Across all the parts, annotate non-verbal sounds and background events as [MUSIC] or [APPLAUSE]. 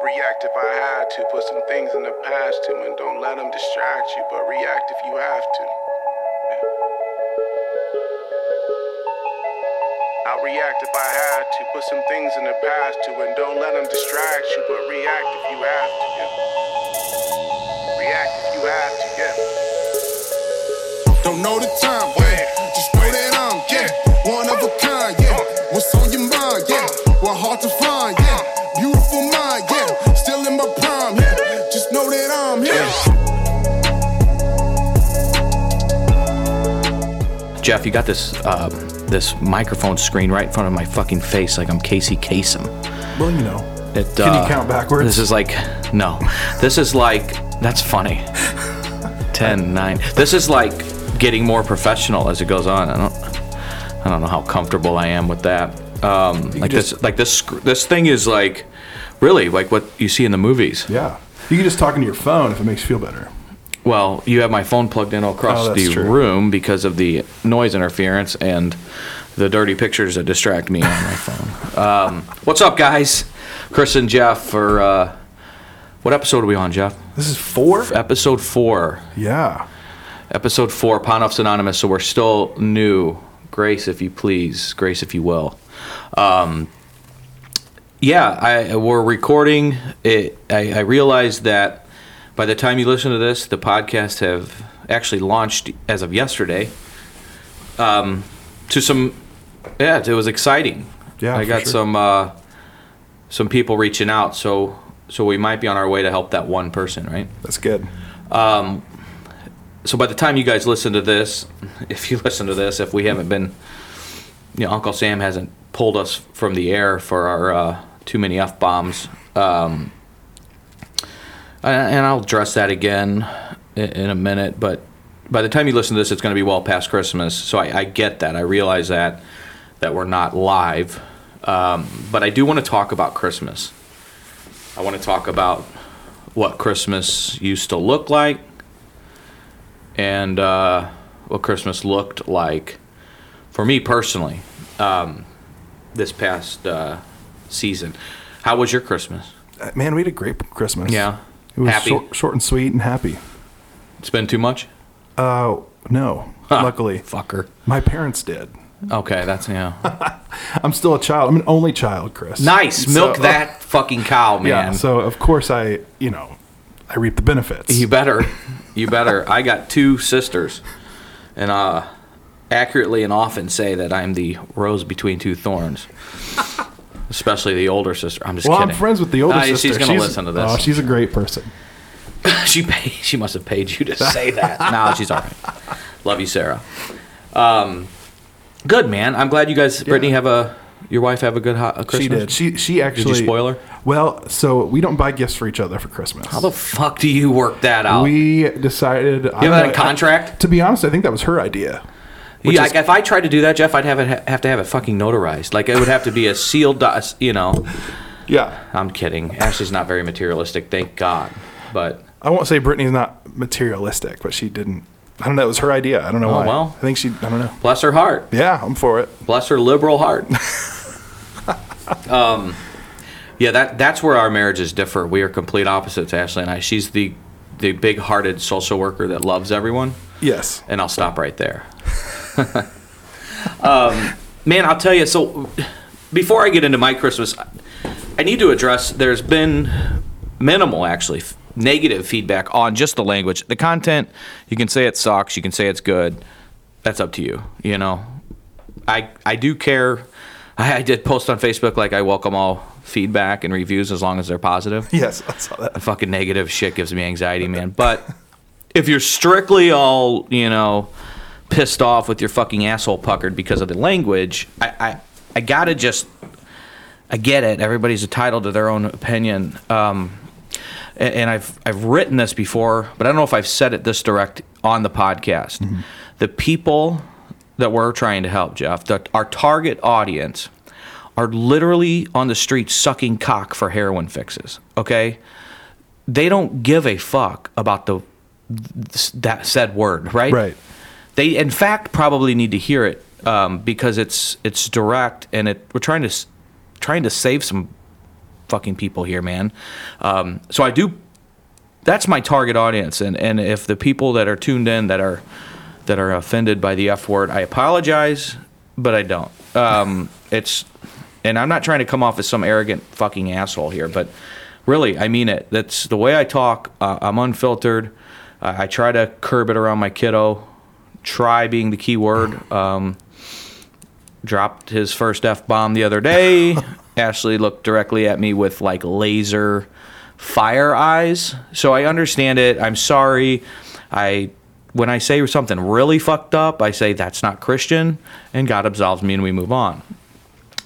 React if I had to. Put some things in the past too, and don't let them distract you, but react if you have to. I'll react if I had to. Put some things in the past too, and don't let them distract you, but react if you have to. Yeah. React if you have to, yeah. Don't know the time, yeah. Just know that I'm, yeah, one of a kind, yeah. Uh. What's on your mind, yeah? What hard to find, yeah. Jeff, you got this um, this microphone screen right in front of my fucking face, like I'm Casey Kasem. Well, you know. It, Can uh, you count backwards? This is like no. This is like that's funny. [LAUGHS] 10, 9. This is like getting more professional as it goes on. I don't I don't know how comfortable I am with that. Um, like just- this like this this thing is like really like what you see in the movies. yeah. You can just talk into your phone if it makes you feel better. Well, you have my phone plugged in across Oh, that's the true. room because of the noise interference and the dirty pictures that distract me on my phone. [LAUGHS] Um, what's up, guys? Chris and Jeff for uh, what episode are we on, Jeff? This is four? Episode four. Yeah. Episode four, Pondoffs Anonymous. So we're still new. Grace, if you please. Grace, if you will. Um, yeah, I, we're recording. It, I, I realized that by the time you listen to this, the podcast have actually launched as of yesterday. Um, to some, yeah, it was exciting. Yeah, I got sure. some uh, some people reaching out. So so we might be on our way to help that one person, right? That's good. so by the time you guys listen to this, [LAUGHS] if you listen to this, if we haven't been, you know, Uncle Sam hasn't pulled us from the air for our uh, too many f bombs, um, and I'll address that again in, in a minute. But by the time you listen to this, it's going to be well past Christmas, so I, I get that. I realize that that we're not live, um, but I do want to talk about Christmas. I want to talk about what Christmas used to look like and uh, what Christmas looked like for me personally um, this past uh, season. How was your Christmas? Uh, Man, we had a great Christmas. Yeah, It was happy. Short, short and sweet and happy. Spend too much? Uh, no. Huh, Luckily, fucker. my parents did. Okay, that's yeah. [LAUGHS] I'm still a child. I'm an only child, Chris. nice, milk So- [LAUGHS] that fucking cow, man. Yeah. So of course I, you know, I reap the benefits. You better. You better. I got two sisters, and uh, accurately and often say that I'm the rose between two thorns. [LAUGHS] Especially the older sister. I'm just well, kidding. I'm friends with the older Nah, sister. She's gonna listen to this. Oh, she's a great person. [LAUGHS] she paid, she must have paid you to [LAUGHS] say that. no, she's all right. Love you, Sarah. Um, good man. I'm glad you guys, Brittany, have a your wife have a good ho- a Christmas. She did. She she actually. spoil her? Well, so we don't buy gifts for each other for Christmas. How the fuck do you work that out? we decided. You have that in contract? To be honest, I think that was her idea. Which yeah, is- like, if I tried to do that, Jeff, I'd have it have to have it fucking notarized. Like it would have to be a sealed, you know. Yeah. I'm kidding. Ashley's not very materialistic, thank God. But I won't say Brittany's not materialistic, but she didn't. I don't know. It was her idea. I don't know Oh, why. well. I think she. I don't know. bless her heart. Yeah, I'm for it. bless her liberal heart. [LAUGHS] um, yeah, that that's where our marriages differ. We are complete opposites, Ashley and I. She's the the big-hearted social worker that loves everyone, Yes. and I'll stop right there. [LAUGHS] [LAUGHS] um, man, I'll tell you. So, before I get into my Christmas, I need to address. There's been minimal, actually, f- negative feedback on just the language, the content. You can say it sucks. You can say it's good. That's up to you. You know, I I do care. I, I did post on Facebook like I welcome all feedback and reviews as long as they're positive. [LAUGHS] Yes, I saw that. The fucking negative shit gives me anxiety, man. But if you're strictly all you know pissed off with your fucking asshole puckered because of the language, I I, I gotta just I get it. Everybody's entitled to their own opinion. Um, a- and I've I've written this before, but I don't know if I've said it this direct on the podcast. The people that we're trying to help, Jeff, that our target audience are literally on the street sucking cock for heroin fixes. Okay, they don't give a fuck about the that said word, right? Right. They, in fact, probably need to hear it um, because it's it's direct and it. We're trying to trying to save some fucking people here, man. Um, so I do. That's my target audience, and and if the people that are tuned in that are that are offended by the F word, I apologize, but I don't. Um, it's, and I'm not trying to come off as some arrogant fucking asshole here, but really, I mean it. That's the way I talk. Uh, I'm unfiltered. I I try to curb it around my kiddo. Try being the key word. Um, dropped his first f bomb the other day. [LAUGHS] Ashley looked directly at me with like laser fire eyes. So I understand it. I'm sorry. I when I say something really fucked up, I say that's not Christian, and God absolves me, and we move on.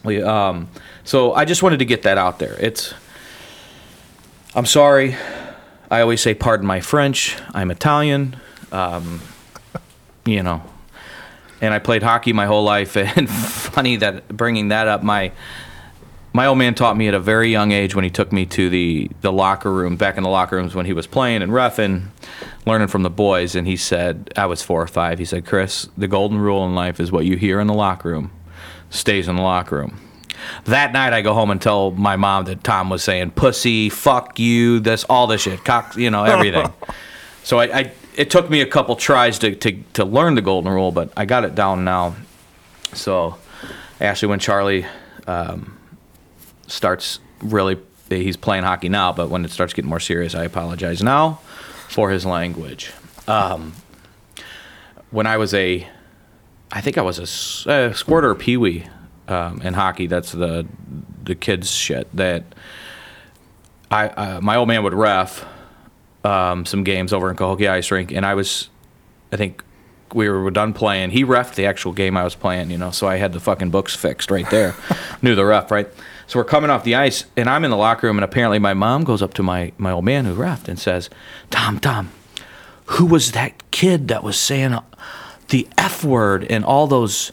We, um, so I just wanted to get that out there. It's I'm sorry. I always say pardon my French. I'm Italian. Um, you know, and I played hockey my whole life. [LAUGHS] And funny that bringing that up, my my old man taught me at a very young age when he took me to the the locker room, back in the locker rooms when he was playing and roughing, learning from the boys. And he said, I was four or five. He said, Chris, the golden rule in life is what you hear in the locker room stays in the locker room. That night, I go home and tell my mom that Tom was saying "pussy," "fuck you," this, all this shit, cock, you know, everything. [LAUGHS] so I, I, it took me a couple tries to, to, to learn the golden rule, but I got it down now. So, actually, when Charlie um, starts really, he's playing hockey now, but when it starts getting more serious, I apologize now for his language. Um, when I was a, I think I was a squirter or peewee um, in hockey. That's the the kids shit that I uh, my old man would ref um, some games over in Cahokia Ice Rink, and I was, I think we were done playing. He refed the actual game I was playing, you know, so I had the fucking books fixed right there. [LAUGHS] Knew the ref, right? So we're coming off the ice, and I'm in the locker room, and apparently my mom goes up to my my old man who refed and says, "Tom, Tom, who was that kid that was saying the f word and all those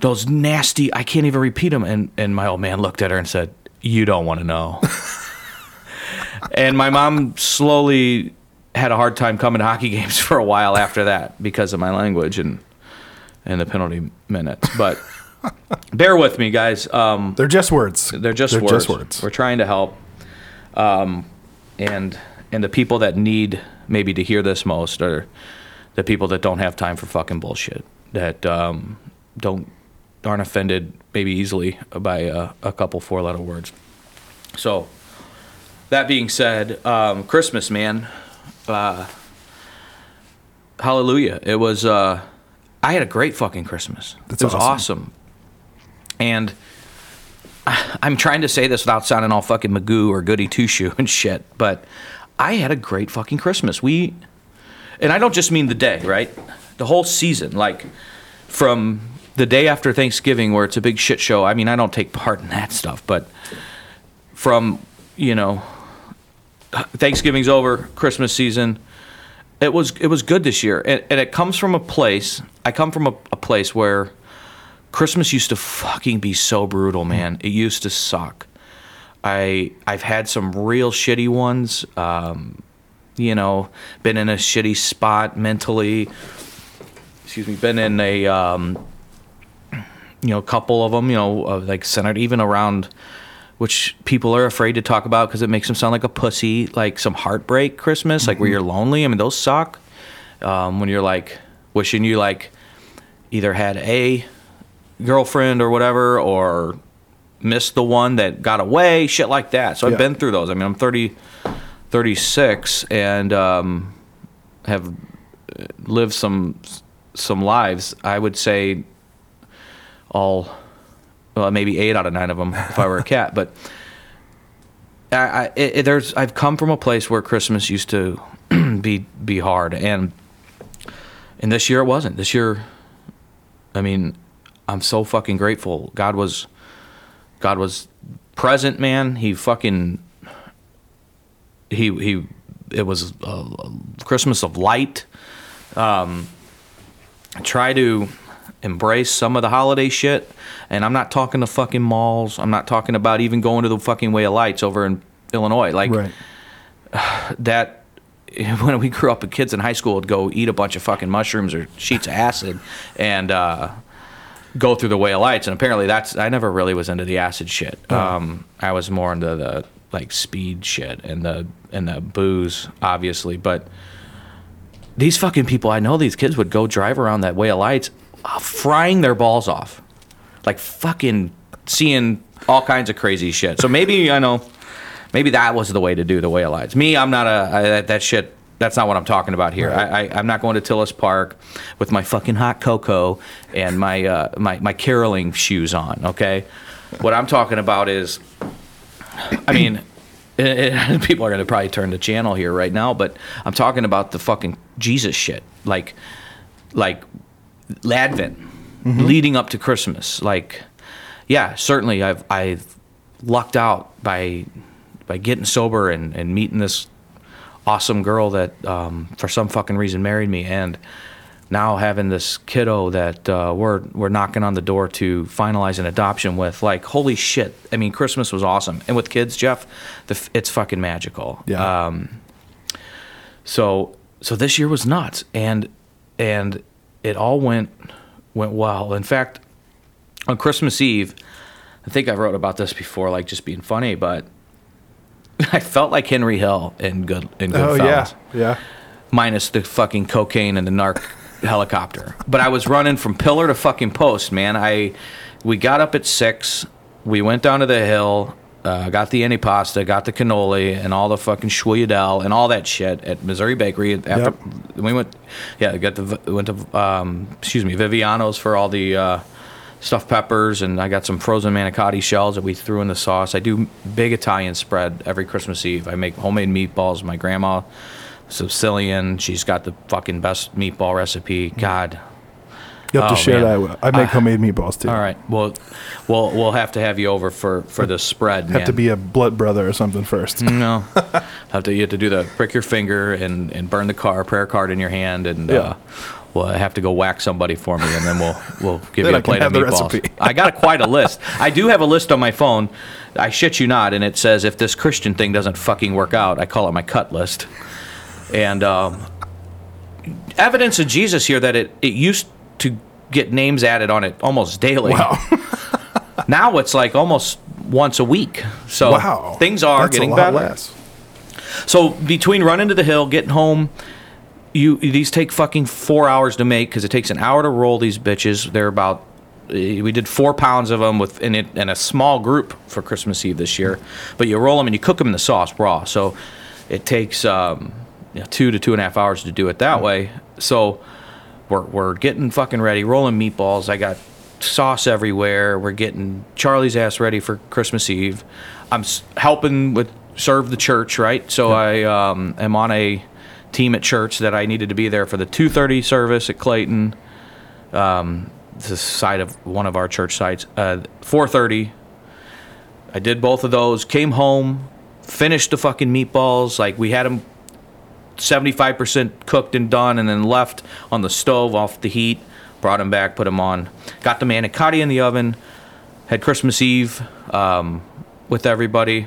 those nasty? I can't even repeat them." And and my old man looked at her and said, "You don't want to know." [LAUGHS] and my mom slowly had a hard time coming to hockey games for a while after that because of my language and and the penalty minutes. But bear with me, guys. Um, They're just words. they're just They're words. just words. We're trying to help, um, and and the people that need maybe to hear this most are the people that don't have time for fucking bullshit. That um, don't aren't offended maybe easily by a, a couple four letter words. So that being said, um, Christmas, man, uh, hallelujah! It was. Uh, I had a great fucking Christmas. That's it was awesome. awesome. And I'm trying to say this without sounding all fucking Magoo or goody two shoe and shit, but I had a great fucking Christmas. We, and I don't just mean the day, right? The whole season, like from the day after Thanksgiving, where it's a big shit show. I mean, I don't take part in that stuff, but from you know, Thanksgiving's over, Christmas season. It was it was good this year, and, and it comes from a place. I come from a, a place where Christmas used to fucking be so brutal, man. It used to suck. I I've had some real shitty ones. Um, you know, been in a shitty spot mentally. Excuse me, been in a um, you know, a couple of them. You know, like centered even around which people are afraid to talk about because it makes them sound like a pussy. Like some heartbreak Christmas, like where you're lonely. I mean, those suck. Um, when you're like wishing you like either had a girlfriend or whatever, or missed the one that got away, shit like that. So I've been through those. I mean, I'm 30, 36 and um, have lived some some lives. I would say all well, maybe eight out of nine of them if I were a cat. But I, I it, there's I've come from a place where Christmas used to [CLEARS THROAT] be be hard, and and this year it wasn't. This year, I mean, I'm so fucking grateful. God was God was present, man. He fucking he he. It was a Christmas of light. Um, try to embrace some of the holiday shit. And I'm not talking the fucking malls. I'm not talking about even going to the fucking Way of Lights over in Illinois. Like Right. [SIGHS] that [LAUGHS] when we grew up, with kids in high school would go eat a bunch of fucking mushrooms or sheets of acid and uh, go through the Way of Lights. And apparently, that's I never really was into the acid shit. Um, I was more into the like speed shit and the and the booze, obviously, but these fucking people, I know these kids would go drive around that way of lights, Uh, frying their balls off, like fucking seeing all kinds of crazy shit. So maybe I know, maybe that was the way to do the way of lights. Me, I'm not a I, that, that shit. That's not what I'm talking about here. I, I, I'm not going to Tilles Park with my fucking hot cocoa and my uh, my my caroling shoes on. Okay, what I'm talking about is I mean, it, [CLEARS THROAT] it- eh, eh, [LAUGHS] people are going to probably turn the channel here right now, but I'm talking about the fucking Jesus shit, like, like Advent, leading up to Christmas. Like, yeah, certainly I've I've lucked out by by getting sober and and meeting this awesome girl that um, for some fucking reason married me. And now having this kiddo that uh, we're we're knocking on the door to finalize an adoption with like holy shit. I mean christmas was awesome. And with kids jeff the, f- it's fucking magical. Yeah. um, so so this year was nuts. And and it all went went well in fact on christmas eve i think i wrote about this before like just being funny but [LAUGHS] i felt like henry hill in good in Oh goodfellas yeah, yeah. minus the fucking cocaine and the narc helicopter. But I was running from pillar to fucking post, man. I we got up at six. We went down to the hill. Uh, got the antipasta, got the cannoli, and all the fucking sfogliatelle and all that shit at Missouri Bakery. After Yep. we went, yeah, got the went to um, excuse me Viviano's for all the uh, stuffed peppers, and I got some frozen manicotti shells that we threw in the sauce. I do big Italian spread every Christmas Eve. I make homemade meatballs. My grandma, Sicilian, she's got the fucking best meatball recipe. God. You have Oh, to share man. that. with- I make homemade meatballs too. All right. Well, we'll we'll have to have you over for for the spread. Have man. to be a blood brother or something first. [LAUGHS] No, have to you have to do the prick your finger and, and burn the car prayer card in your hand, and Yeah. uh, we'll have to go whack somebody for me, and then we'll we'll [LAUGHS] give Then you I a can plate of the meatballs. recipe. I got [LAUGHS] quite a list. I do have a list on my phone. I shit you not, and it says if this Christian thing doesn't fucking work out, I call it my cut list. And um, evidence of Jesus here that it it used to get names added on it almost daily. Wow. [LAUGHS] Now it's like almost once a week. So wow. things are That's getting better. less. So between running to the hill, getting home, you these take fucking four hours to make because it takes an hour to roll these bitches. They're about eh, we did four pounds of them with in it in a small group for Christmas Eve this year. But you roll them and you cook them in the sauce raw. So it takes um, you know, two to two and a half hours to do it that way. So we're we're getting fucking ready, rolling meatballs. I got sauce everywhere. We're getting Charlie's ass ready for Christmas Eve. I'm s- helping with serve the church, right? So I um, am on a team at church that I needed to be there for the 2:30 service at Clayton. Um, the side of one of our church sites. Uh, 4:30. I did both of those. Came home, finished the fucking meatballs. Like we had them 75% cooked and done, and then left on the stove off the heat. Brought them back, put them on. Got the manicotti in the oven. Had Christmas Eve um, with everybody.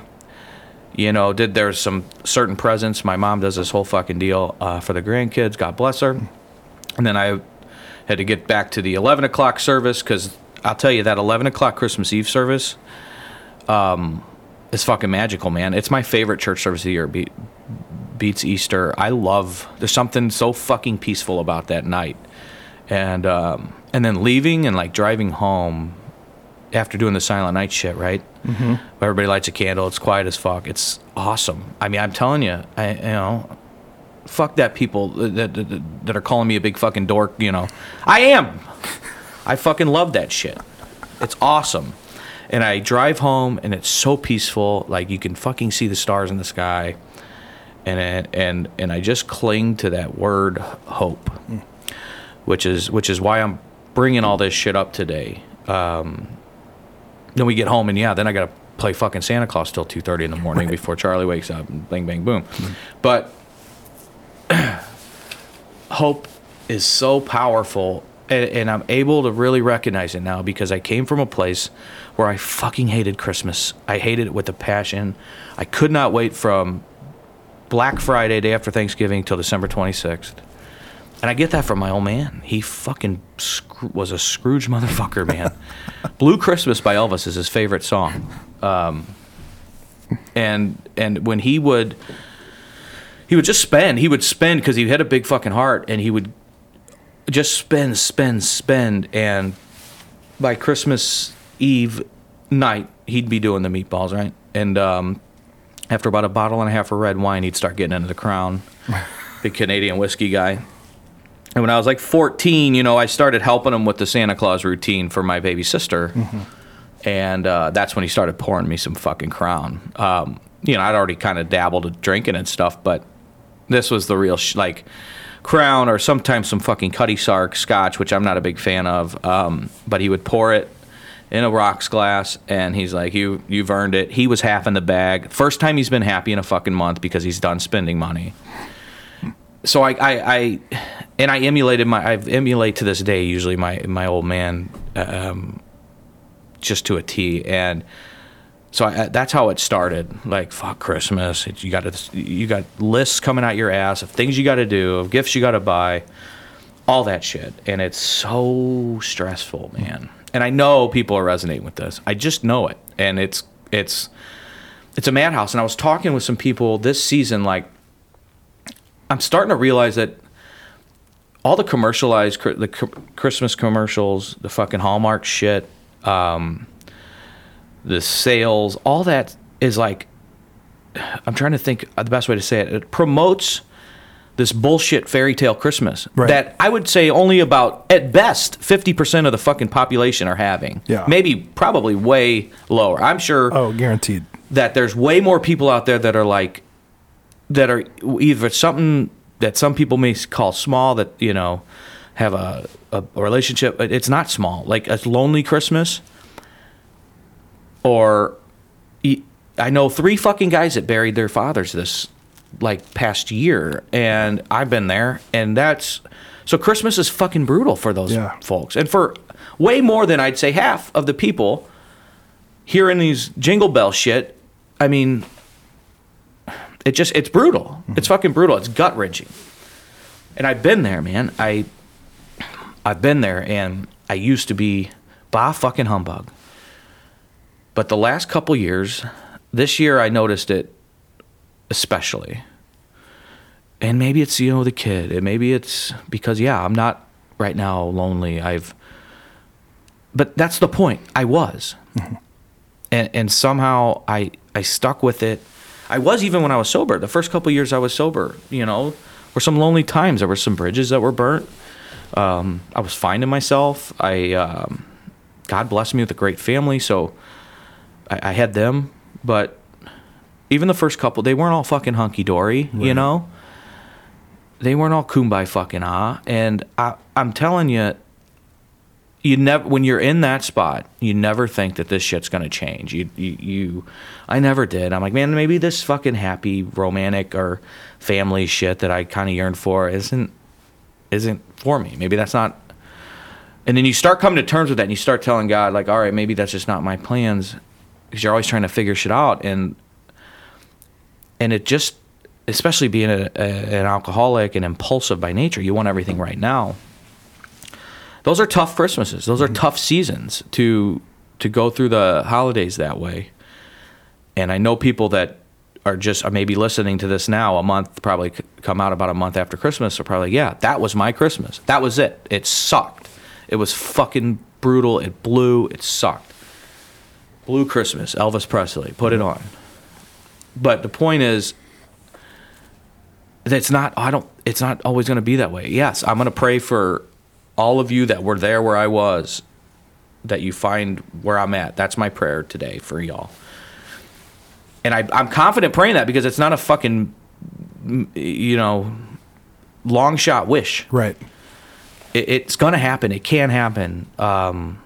You know, did there's some certain presents. My mom does this whole fucking deal uh, for the grandkids. God bless her. And then I had to get back to the 11 o'clock service because I'll tell you that 11 o'clock Christmas Eve service um, is fucking magical, man. It's my favorite church service of the year. Be- beats Easter. I love. There's something so fucking peaceful about that night, and um, and then leaving and like driving home after doing the Silent Night shit, right? Mm-hmm. Everybody lights a candle. It's quiet as fuck. It's awesome. I mean, I'm telling you, I you know, fuck that people that that, that are calling me a big fucking dork. You know, I am. I fucking love that shit. It's awesome. And I drive home and it's so peaceful. Like you can fucking see the stars in the sky. And and and I just cling to that word hope, which is which is why I'm bringing all this shit up today. Um, then we get home and yeah, then I gotta play fucking Santa Claus till two thirty in the morning before Charlie wakes up and bang bang boom. But [CLEARS THROAT] hope is so powerful and, and i'm able to really recognize it now because i came from a place where i fucking hated christmas i hated it with a passion i could not wait from black friday day after thanksgiving till december 26th and i get that from my old man. He fucking was a scrooge motherfucker man. [LAUGHS] Blue christmas by elvis is his favorite song. Um, and and when he would he would just spend he would spend because he had a big fucking heart and he would just spend spend spend and by christmas eve night he'd be doing the meatballs right? And um, after about a bottle and a half of red wine he'd start getting into the crown. [LAUGHS] Big canadian whiskey guy. And when i was like 14 you know i started helping him with the santa claus routine for my baby sister. And uh, that's when he started pouring me some fucking crown. Um, you know, I'd already kind of dabbled in drinking and stuff, but this was the real sh- like crown or sometimes some fucking Cutty Sark scotch, which I'm not a big fan of. Um, but he would pour it in a rocks glass, and he's like, "You, you've earned it." He was half in the bag. First time he's been happy in a fucking month because he's done spending money. So I, I, I and I emulated my, I emulate to this day usually my my old man. Um, just to a T. And so I, that's how it started. Like fuck Christmas. You got you got lists coming out your ass of things you got to do, of gifts you got to buy, all that shit. And it's so stressful, man. And I know people are resonating with this. I just know it. And it's it's it's a madhouse. And I was talking with some people this season. Like I'm starting to realize that all the commercialized the Christmas commercials, the fucking Hallmark shit, um, the sales, all that is like, I'm trying to think the best way to say it. It promotes this bullshit fairy tale Christmas Right. that I would say only about, at best, 50% of the fucking population are having. Yeah. Maybe, probably way lower. I'm sure Oh, guaranteed. that there's way more people out there that are like that are either something that some people may call small that you know have a, a, a relationship it's not small like a lonely christmas or I know three fucking guys that buried their fathers this like past year and i've been there and that's so christmas is fucking brutal for those Yeah. folks and for way more than i'd say half of the people hearing these jingle bell shit, I mean, it just it's brutal. Mm-hmm. It's fucking brutal. It's gut wrenching. And I've been there, man. I I've been there, and I used to be bah fucking humbug. But the last couple years, this year I noticed it especially. And maybe it's you know the kid, and maybe it's because yeah, I'm not right now lonely. I've but that's the point. I was and and somehow I I stuck with it. I was even when I was sober. The first couple years I was sober, you know, were some lonely times. There were some bridges that were burnt. Um, I was finding myself. I um, God blessed me with a great family, so I, I had them. But even the first couple, they weren't all fucking hunky dory, you know. They weren't all kumbaya fucking ah. And I, I'm telling you, you never when you're in that spot you never think that this shit's gonna change. You, you you i never did. I'm like man maybe this fucking happy romantic or family shit that i kind of yearned for isn't isn't for me. Maybe that's not and then you start coming to terms with that and you start telling god like all right maybe that's just not my plans. Because you're always trying to figure shit out. And and it just especially being a, a, an alcoholic and impulsive by nature you want everything right now. Those are tough Christmases. Those are mm-hmm. tough seasons to to go through the holidays that way. And I know people that are just are maybe listening to this now a month probably come out about a month after Christmas are probably yeah that was my Christmas. That was it. It sucked. It was fucking brutal. It blew. It sucked. Blue Christmas Elvis Presley put it on but the point is it's not I don't it's not always going to be that way. Yes, I'm going to pray for all of you that were there where I was that you find where I'm at. That's my prayer today for y'all. And I I'm confident praying that because it's not a fucking you know long shot wish. Right. It, it's going to happen. It can happen. Um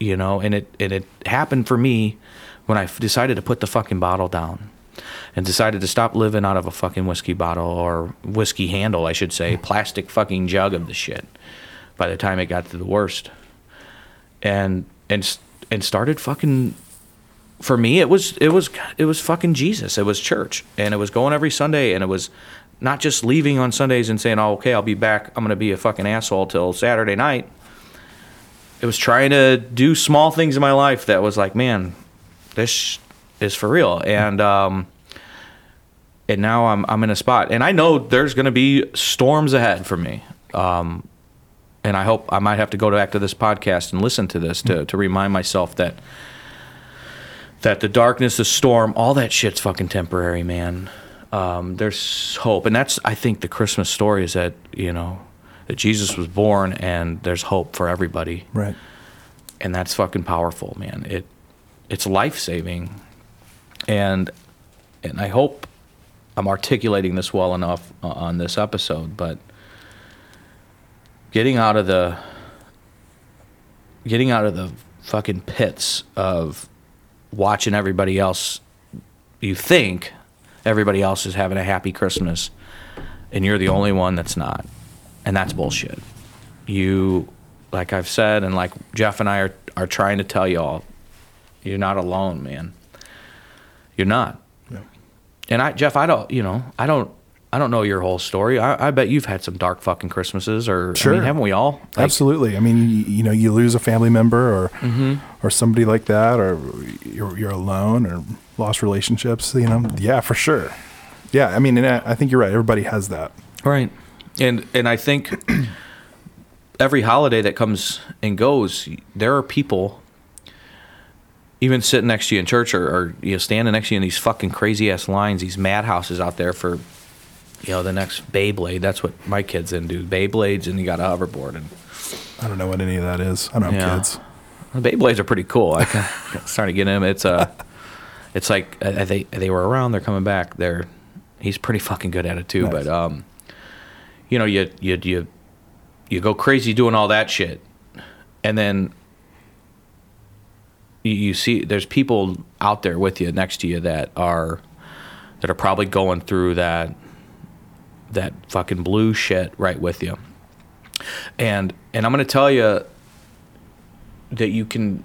you know, and it and it happened for me when I f- decided to put the fucking bottle down and decided to stop living out of a fucking whiskey bottle or whiskey handle, I should say, hmm. plastic fucking jug of the shit. By the time it got to the worst, and and and started fucking. For me, it was it was it was fucking Jesus. It was church, and it was going every Sunday, and it was not just leaving on Sundays and saying, "Oh, okay, I'll be back. I'm gonna be a fucking asshole till Saturday night." It was trying to do small things in my life that was like, man, this is for real. And um, and now I'm I'm in a spot, and I know there's going to be storms ahead for me. Um, and I hope I might have to go back to this podcast and listen to this to to remind myself that that the darkness, the storm, all that shit's fucking temporary, man. Um, there's hope, and that's I think the Christmas story is that you know that Jesus was born, and there's hope for everybody Right. and that's fucking powerful, man. It it's life saving, and and I hope I'm articulating this well enough uh, on this episode. But getting out of the getting out of the fucking pits of watching everybody else, you think everybody else is having a happy Christmas, and you're the only one that's not, and that's bullshit you like I've said and like Jeff and I are, are trying to tell you all, you're not alone, man. You're not. Yeah. And I Jeff, I don't you know, I don't I don't know your whole story. I, I bet you've had some dark fucking Christmases or I Sure. mean, haven't we all? Like, Absolutely. I mean, you, you know, you lose a family member or Mm-hmm. or somebody like that, or you're you're alone or lost relationships. You know, yeah, for sure. Yeah, I mean, and I, I think you're right. Everybody has that. Right. And and I think [CLEARS THROAT] every holiday that comes and goes, there are people even sitting next to you in church or, or you know standing next to you in these fucking crazy ass lines, these madhouses out there for you know the next Beyblade. That's what my kids into Beyblades, and you got a hoverboard and I don't know what any of that is. I don't have Yeah. kids. the Beyblades are pretty cool. I starting to get them. It's uh, it's like uh, they they were around. They're coming back. They're he's pretty fucking good at it too. Nice. But um, you know, you you you you go crazy doing all that shit, and then you, you see there's people out there with you next to you that are that are probably going through that that fucking blue shit right with you. And and I'm gonna tell you that you can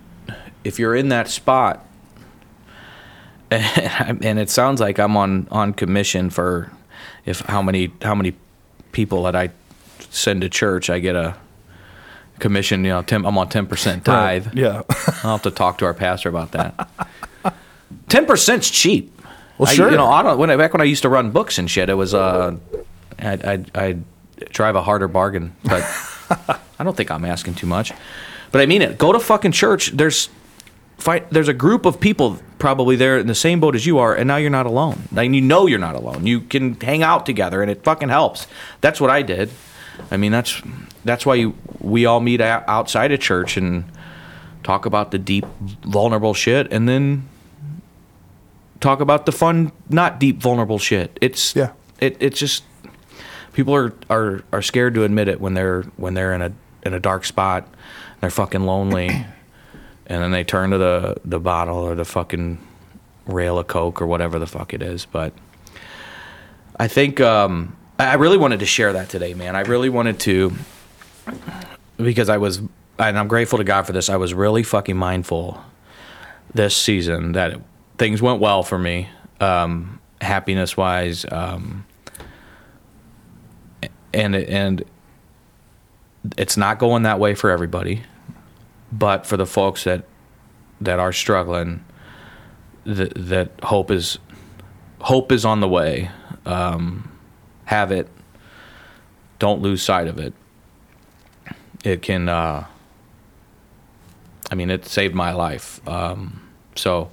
if you're in that spot and, [LAUGHS] and it sounds like I'm on on commission for if how many how many people that I send to church I get a commission you know 10, I'm on 10% tithe Right. Yeah. [LAUGHS] I'll have to talk to our pastor about that. [LAUGHS] 10%'s cheap. Well, I- sure. you know I don't when I, back when I used to run books and shit it was uh I'd, I'd, I'd drive a harder bargain but [LAUGHS] I don't think I'm asking too much. But I mean it. Go to fucking church. There's fight there's a group of people probably there in the same boat as you are and now you're not alone. And you know you're not alone. You can hang out together and it fucking helps. That's what i did. I mean that's that's why you, we all meet outside of church and talk about the deep vulnerable shit and then talk about the fun not deep vulnerable shit. It's Yeah. it, it's just people are, are are scared to admit it when they're when they're in a in a dark spot they're fucking lonely [CLEARS THROAT] and then they turn to the the bottle or the fucking rail of coke or whatever the fuck it is. But i think um I really wanted to share that today man. I really wanted to because i was and i'm grateful to god for this i was really fucking mindful this season that things went well for me um happiness wise um and and it's not going that way for everybody but for the folks that that are struggling that that hope is hope is on the way um, have it don't lose sight of it it can uh, i mean it saved my life um, so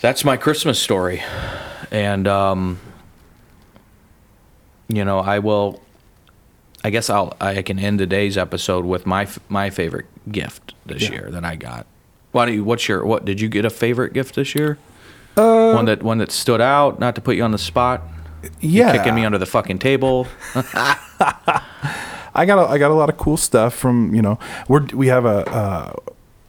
that's my christmas story and um, you know i will I guess I'll I can end today's episode with my my favorite gift this Yeah. year that I got. Why do you? What's your what? Did you get a favorite gift this year? one that one that stood out. Not to put you on the spot. Yeah. Kicking me under the fucking table. [LAUGHS] I got a, I got a lot of cool stuff from you know we're we have a uh,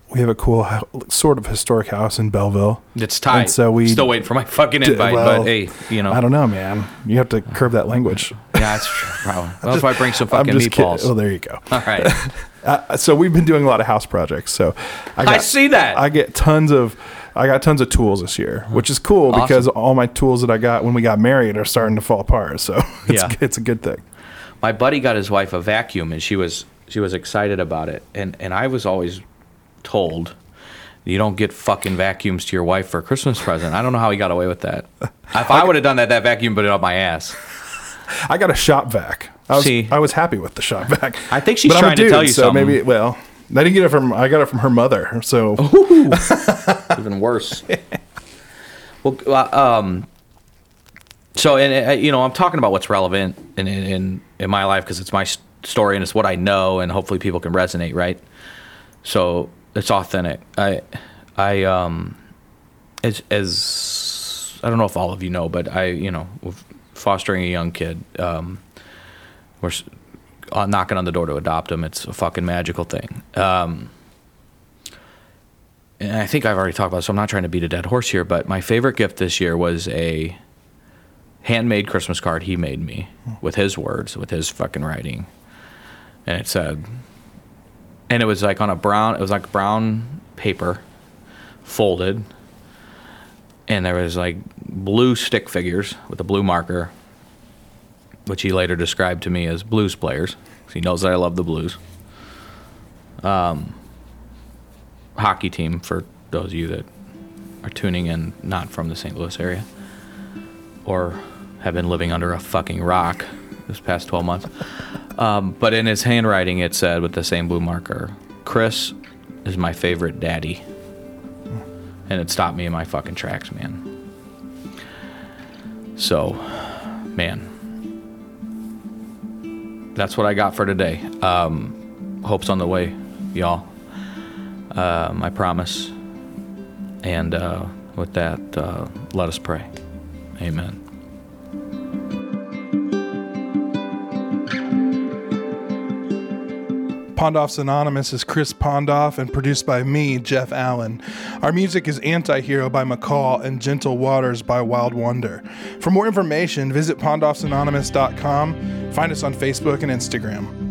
we have a cool sort of historic house in Belleville. It's tight. And so we still waiting for my fucking d- invite. well, but hey, you know, I don't know, man. You have to curb that language. yeah, that's true. Probably. Well, [LAUGHS] if I bring some fucking just meatballs. Oh, there you go. All right. [LAUGHS] Uh, so we've been doing a lot of house projects. So I, I see that. I get tons of I got tons of tools this year, which is cool Awesome. because all my tools that I got when we got married are starting to fall apart. So [LAUGHS] it's, Yeah. it's a good thing. my buddy got his wife a vacuum and she was she was excited about it and and I was always told You don't get fucking vacuums to your wife for a Christmas present. I don't know how he got away with that. [LAUGHS] If I would have done that, that vacuum put it up my ass. I got a shop vac. I was, See. I was happy with the shop vac. I think she's But trying to tell you so something. maybe well, I didn't get it from I got it from her mother. So [LAUGHS] even worse. well, uh, um, so and uh, you know, I'm talking about what's relevant in in in, my life because it's my story and it's what I know, and hopefully people can resonate, right? So it's authentic. I I um, as as I don't know if all of you know, but I you know, with fostering a young kid, um, we're knocking on the door to adopt him. It's a fucking magical thing. Um, and I think I've already talked about it, so I'm not trying to beat a dead horse here, but my favorite gift this year was a handmade Christmas card he made me with his words, with his fucking writing. And it said, and it was like on a brown, it was like brown paper, folded, and there was like blue stick figures with a blue marker, which he later described to me as blues players. He knows that I love the blues. hockey team for those of you that are tuning in not from the St. Louis area or have been living under a fucking rock this past 12 months. Um, but in his handwriting, it said with the same blue marker, Chris is my favorite daddy. And it stopped me in my fucking tracks, man. So, man, that's what I got for today. Um, hope's on the way, y'all um, I promise. And uh, with that, uh, let us pray. Amen. Pondoff's Anonymous is Chris Pondoff and produced by me, Jeff Allen. Our music is Anti-Hero by McCall and Gentle Waters by Wild Wonder. For more information, visit pondoffsanonymous.com. Find us on Facebook and Instagram.